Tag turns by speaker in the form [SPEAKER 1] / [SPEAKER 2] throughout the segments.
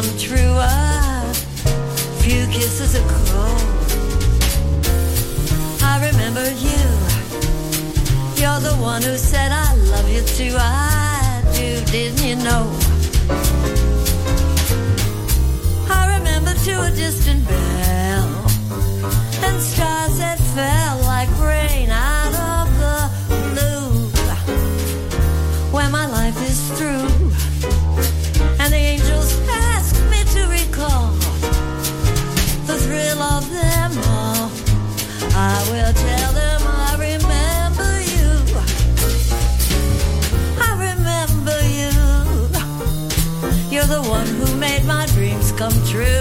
[SPEAKER 1] come true. A few kisses ago. I remember you. You're the one who said I love you too. I do, didn't you know? I remember to a distant bell and stars that fell true.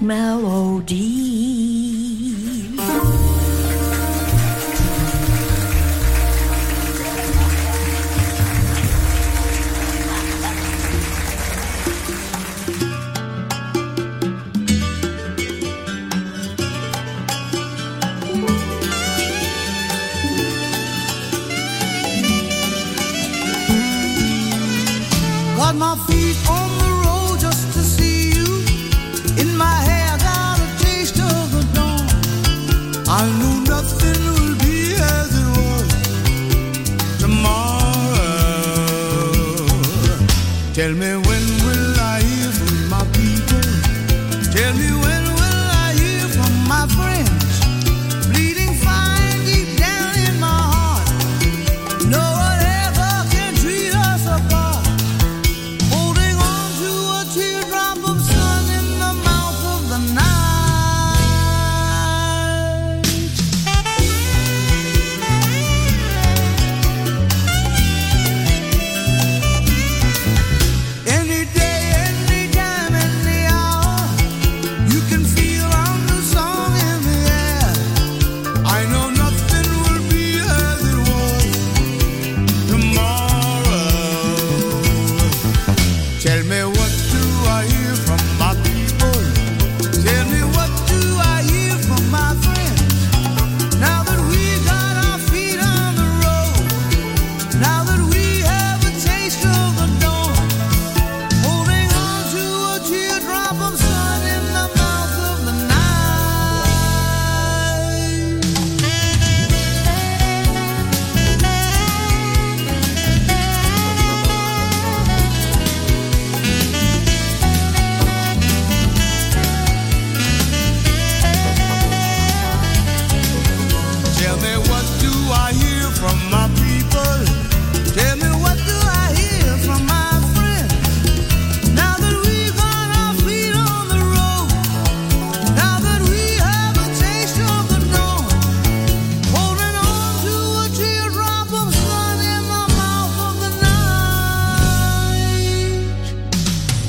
[SPEAKER 1] mellow. Tell me
[SPEAKER 2] when will I hear from my people? Tell me when.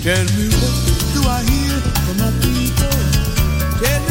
[SPEAKER 2] Tell me what do I hear from my people? Tell me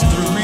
[SPEAKER 3] The mysteries